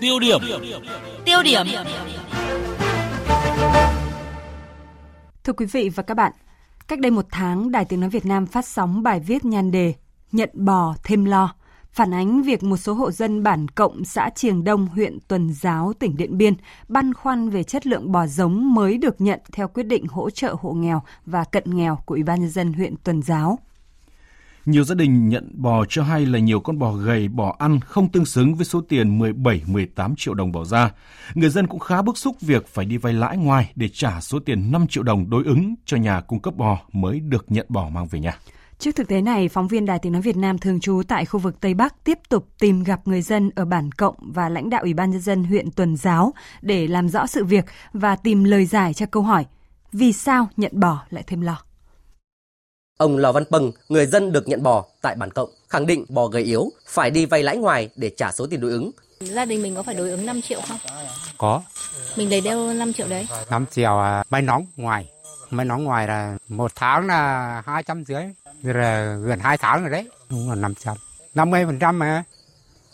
Tiêu điểm. Tiêu điểm. Thưa quý vị và các bạn, cách đây một tháng, Đài Tiếng Nói Việt Nam phát sóng bài viết nhan đề Nhận bò thêm lo, phản ánh việc một số hộ dân bản Cộng, xã Triềng Đông, huyện Tuần Giáo, tỉnh Điện Biên băn khoăn về chất lượng bò giống mới được nhận theo quyết định hỗ trợ hộ nghèo và cận nghèo của Ủy ban nhân dân huyện Tuần Giáo. Nhiều gia đình nhận bò cho hay là nhiều con bò gầy, bò ăn không tương xứng với số tiền 17-18 triệu đồng bỏ ra. Người dân cũng khá bức xúc việc phải đi vay lãi ngoài để trả số tiền 5 triệu đồng đối ứng cho nhà cung cấp bò mới được nhận bò mang về nhà. Trước thực tế này, phóng viên Đài Tiếng Nói Việt Nam thường trú tại khu vực Tây Bắc tiếp tục tìm gặp người dân ở bản Cộng và lãnh đạo Ủy ban Nhân dân huyện Tuần Giáo để làm rõ sự việc và tìm lời giải cho câu hỏi vì sao nhận bò lại thêm lo. Ông Lò Văn Pâng, người dân được nhận bò tại bản Cộng, khẳng định bò gầy yếu phải đi vay lãi ngoài để trả số tiền đối ứng. Gia đình mình có phải đối ứng 5 triệu không? Có. Mình lấy đâu 5 triệu đấy? 5 triệu à, máy nóng ngoài. Máy nóng ngoài là một tháng là hai trăm rưỡi. Là gần 2 tháng rồi đấy. Đúng là 500. 50% mà.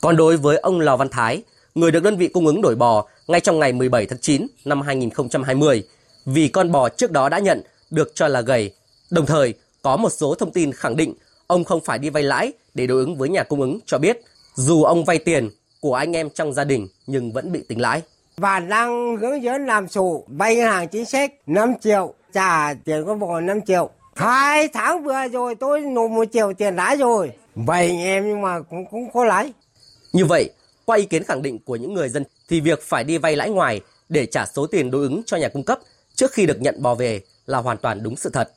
Còn đối với ông Lò Văn Thái, người được đơn vị cung ứng đổi bò ngay trong ngày 17 tháng 9 năm 2020, vì con bò trước đó đã nhận được cho là gầy. Đồng thời, có một số thông tin khẳng định ông không phải đi vay lãi để đối ứng với nhà cung ứng cho biết dù ông vay tiền của anh em trong gia đình nhưng vẫn bị tính lãi. Và đang hướng dẫn làm sổ vay ngân hàng chính sách 5 triệu, trả tiền con bò 5 triệu. Hai tháng vừa rồi tôi nộp một triệu tiền lãi rồi. Vay anh em nhưng mà cũng cũng có lãi. Như vậy, qua ý kiến khẳng định của những người dân thì việc phải đi vay lãi ngoài để trả số tiền đối ứng cho nhà cung cấp trước khi được nhận bò về là hoàn toàn đúng sự thật.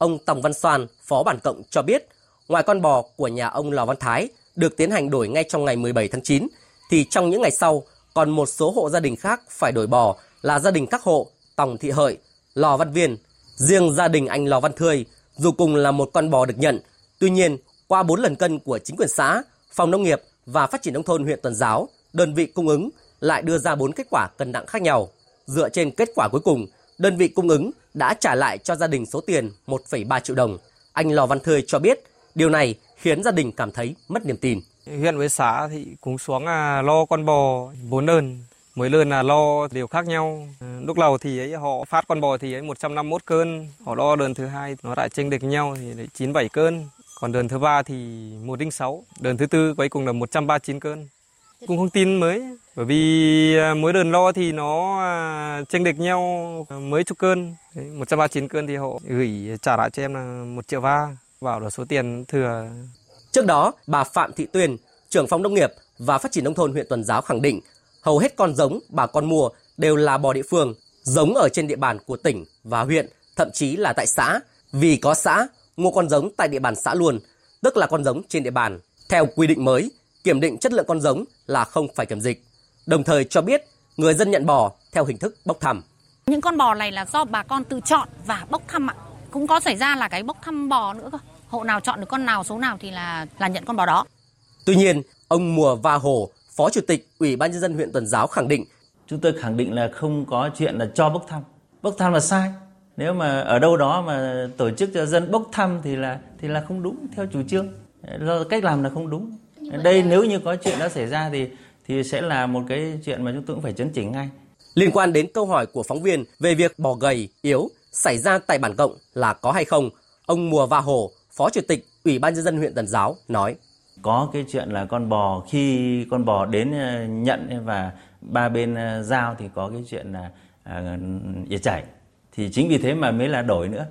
Ông Tòng Văn Soan, Phó Bản Cộng cho biết, ngoài con bò của nhà ông Lò Văn Thái được tiến hành đổi ngay trong ngày 17 tháng 9, thì trong những ngày sau còn một số hộ gia đình khác phải đổi bò là gia đình các hộ Tòng Thị Hợi, Lò Văn Viên. Riêng gia đình anh Lò Văn Thươi, dù cùng là một con bò được nhận, tuy nhiên qua 4 lần cân của chính quyền xã, phòng nông nghiệp và phát triển nông thôn huyện Tuần Giáo, đơn vị cung ứng lại đưa ra 4 kết quả cân nặng khác nhau. Dựa trên kết quả cuối cùng, đơn vị cung ứng đã trả lại cho gia đình số tiền 1,3 triệu đồng. Anh Lò Văn Thơi cho biết điều này khiến gia đình cảm thấy mất niềm tin. Huyện với xã thì cũng xuống à, lo con bò bốn đơn, mỗi đơn là lo đều khác nhau. Ừ, lúc đầu thì ấy họ phát con bò thì ấy 151 cân, họ lo đơn thứ hai nó lại chênh lệch nhau thì 97 cân. Còn đơn thứ ba thì 106, đơn thứ tư cuối cùng là 139 cân. Cũng không tin mới, bởi vì à, mỗi đơn lo thì nó à, chênh lệch nhau à, mấy chục cân. Đấy, 139 cân thì họ gửi trả lại cho em là 1 triệu va bảo là số tiền thừa. Trước đó, bà Phạm Thị Tuyền, trưởng phòng nông nghiệp và phát triển nông thôn huyện Tuần Giáo khẳng định hầu hết con giống bà con mua đều là bò địa phương, giống ở trên địa bàn của tỉnh và huyện, thậm chí là tại xã. Vì có xã mua con giống tại địa bàn xã luôn, tức là con giống trên địa bàn. Theo quy định mới, kiểm định chất lượng con giống là không phải kiểm dịch. Đồng thời cho biết người dân nhận bò theo hình thức bốc thăm. Những con bò này là do bà con tự chọn và bốc thăm ạ. Cũng có xảy ra là cái bốc thăm bò nữa cơ. Hộ nào chọn được con nào số nào thì là là nhận con bò đó. Tuy nhiên, ông Mùa Va Hồ, Phó Chủ tịch Ủy ban nhân dân huyện Tuần Giáo khẳng định Chúng tôi khẳng định là không có chuyện là cho bốc thăm. Bốc thăm là sai. Nếu mà ở đâu đó mà tổ chức cho dân bốc thăm thì là thì là không đúng theo chủ trương. Do cách làm là không đúng. Đây nếu như có chuyện đó xảy ra thì thì sẽ là một cái chuyện mà chúng tôi cũng phải chấn chỉnh ngay. Liên quan đến câu hỏi của phóng viên về việc bò gầy, yếu xảy ra tại bản cộng là có hay không, ông Mùa Va Hồ, Phó Chủ tịch Ủy ban nhân dân huyện Tuần Giáo nói: Có cái chuyện là con bò khi con bò đến ờ, nhận và ba bên ờ, giao thì có cái chuyện là à, chảy. Thì chính vì thế mà mới là đổi nữa.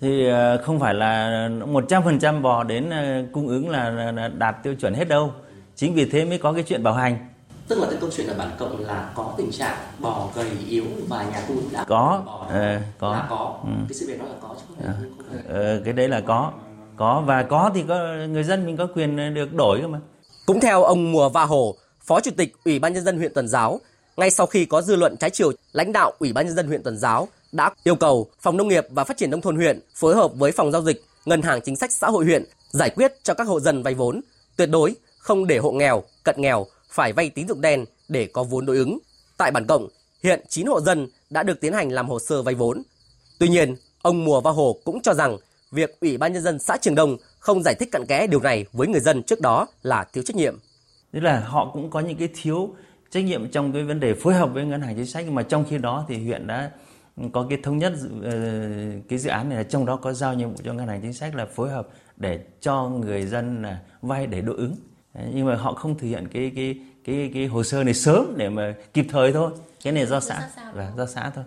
Thì ờ, không phải là 100% bò đến cung ứng là đạt tiêu chuẩn hết đâu. Chính vì thế mới có cái chuyện bảo hành tức là cái câu chuyện ở bản cộng là có tình trạng bò gầy yếu và nhà tu đã có bò ờ, có là có ừ. cái sự việc đó là có chứ không phải không phải. Ờ, cái đấy là có có và có thì có người dân mình có quyền được đổi cơ mà cũng theo ông Mùa Va Hồ phó chủ tịch ủy ban nhân dân huyện Tuần Giáo ngay sau khi có dư luận trái chiều lãnh đạo ủy ban nhân dân huyện Tuần Giáo đã yêu cầu phòng nông nghiệp và phát triển nông thôn huyện phối hợp với phòng giao dịch ngân hàng chính sách xã hội huyện giải quyết cho các hộ dân vay vốn tuyệt đối không để hộ nghèo cận nghèo phải vay tín dụng đen để có vốn đối ứng. Tại bản cộng, hiện 9 hộ dân đã được tiến hành làm hồ sơ vay vốn. Tuy nhiên, ông Mùa Va Hồ cũng cho rằng việc Ủy ban nhân dân xã Trường Đông không giải thích cặn kẽ điều này với người dân trước đó là thiếu trách nhiệm. Tức là họ cũng có những cái thiếu trách nhiệm trong cái vấn đề phối hợp với ngân hàng chính sách mà trong khi đó thì huyện đã có cái thống nhất ờ, cái dự án này là trong đó có giao nhiệm vụ cho ngân hàng chính sách là phối hợp để cho người dân là vay để đối ứng. Nhưng mà họ không thực hiện cái cái cái cái hồ sơ này sớm để mà kịp thời thôi. Cái này do xã và do xã thôi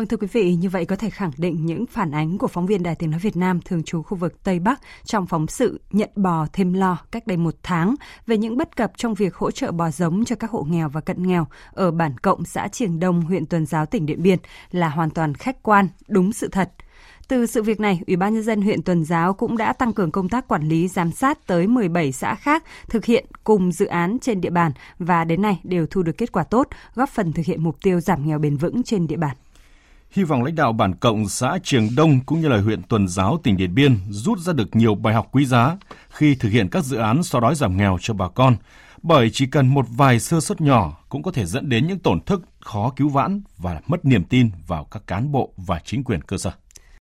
Vâng thưa quý vị, như vậy có thể khẳng định những phản ánh của phóng viên Đài Tiếng Nói Việt Nam thường trú khu vực Tây Bắc trong phóng sự Nhận bò thêm lo cách đây một tháng về những bất cập trong việc hỗ trợ bò giống cho các hộ nghèo và cận nghèo ở bản Cộng, xã Triềng Đông, huyện Tuần Giáo, tỉnh Điện Biên là hoàn toàn khách quan, đúng sự thật. Từ sự việc này, Ủy ban nhân dân huyện Tuần Giáo cũng đã tăng cường công tác quản lý giám sát tới 17 xã khác thực hiện cùng dự án trên địa bàn và đến nay đều thu được kết quả tốt, góp phần thực hiện mục tiêu giảm nghèo bền vững trên địa bàn. Hy vọng lãnh đạo bản cộng xã Trường Đông cũng như là huyện Tuần Giáo tỉnh Điện Biên rút ra được nhiều bài học quý giá khi thực hiện các dự án xóa đói giảm nghèo cho bà con, bởi chỉ cần một vài sơ suất nhỏ cũng có thể dẫn đến những tổn thất khó cứu vãn và mất niềm tin vào các cán bộ và chính quyền cơ sở.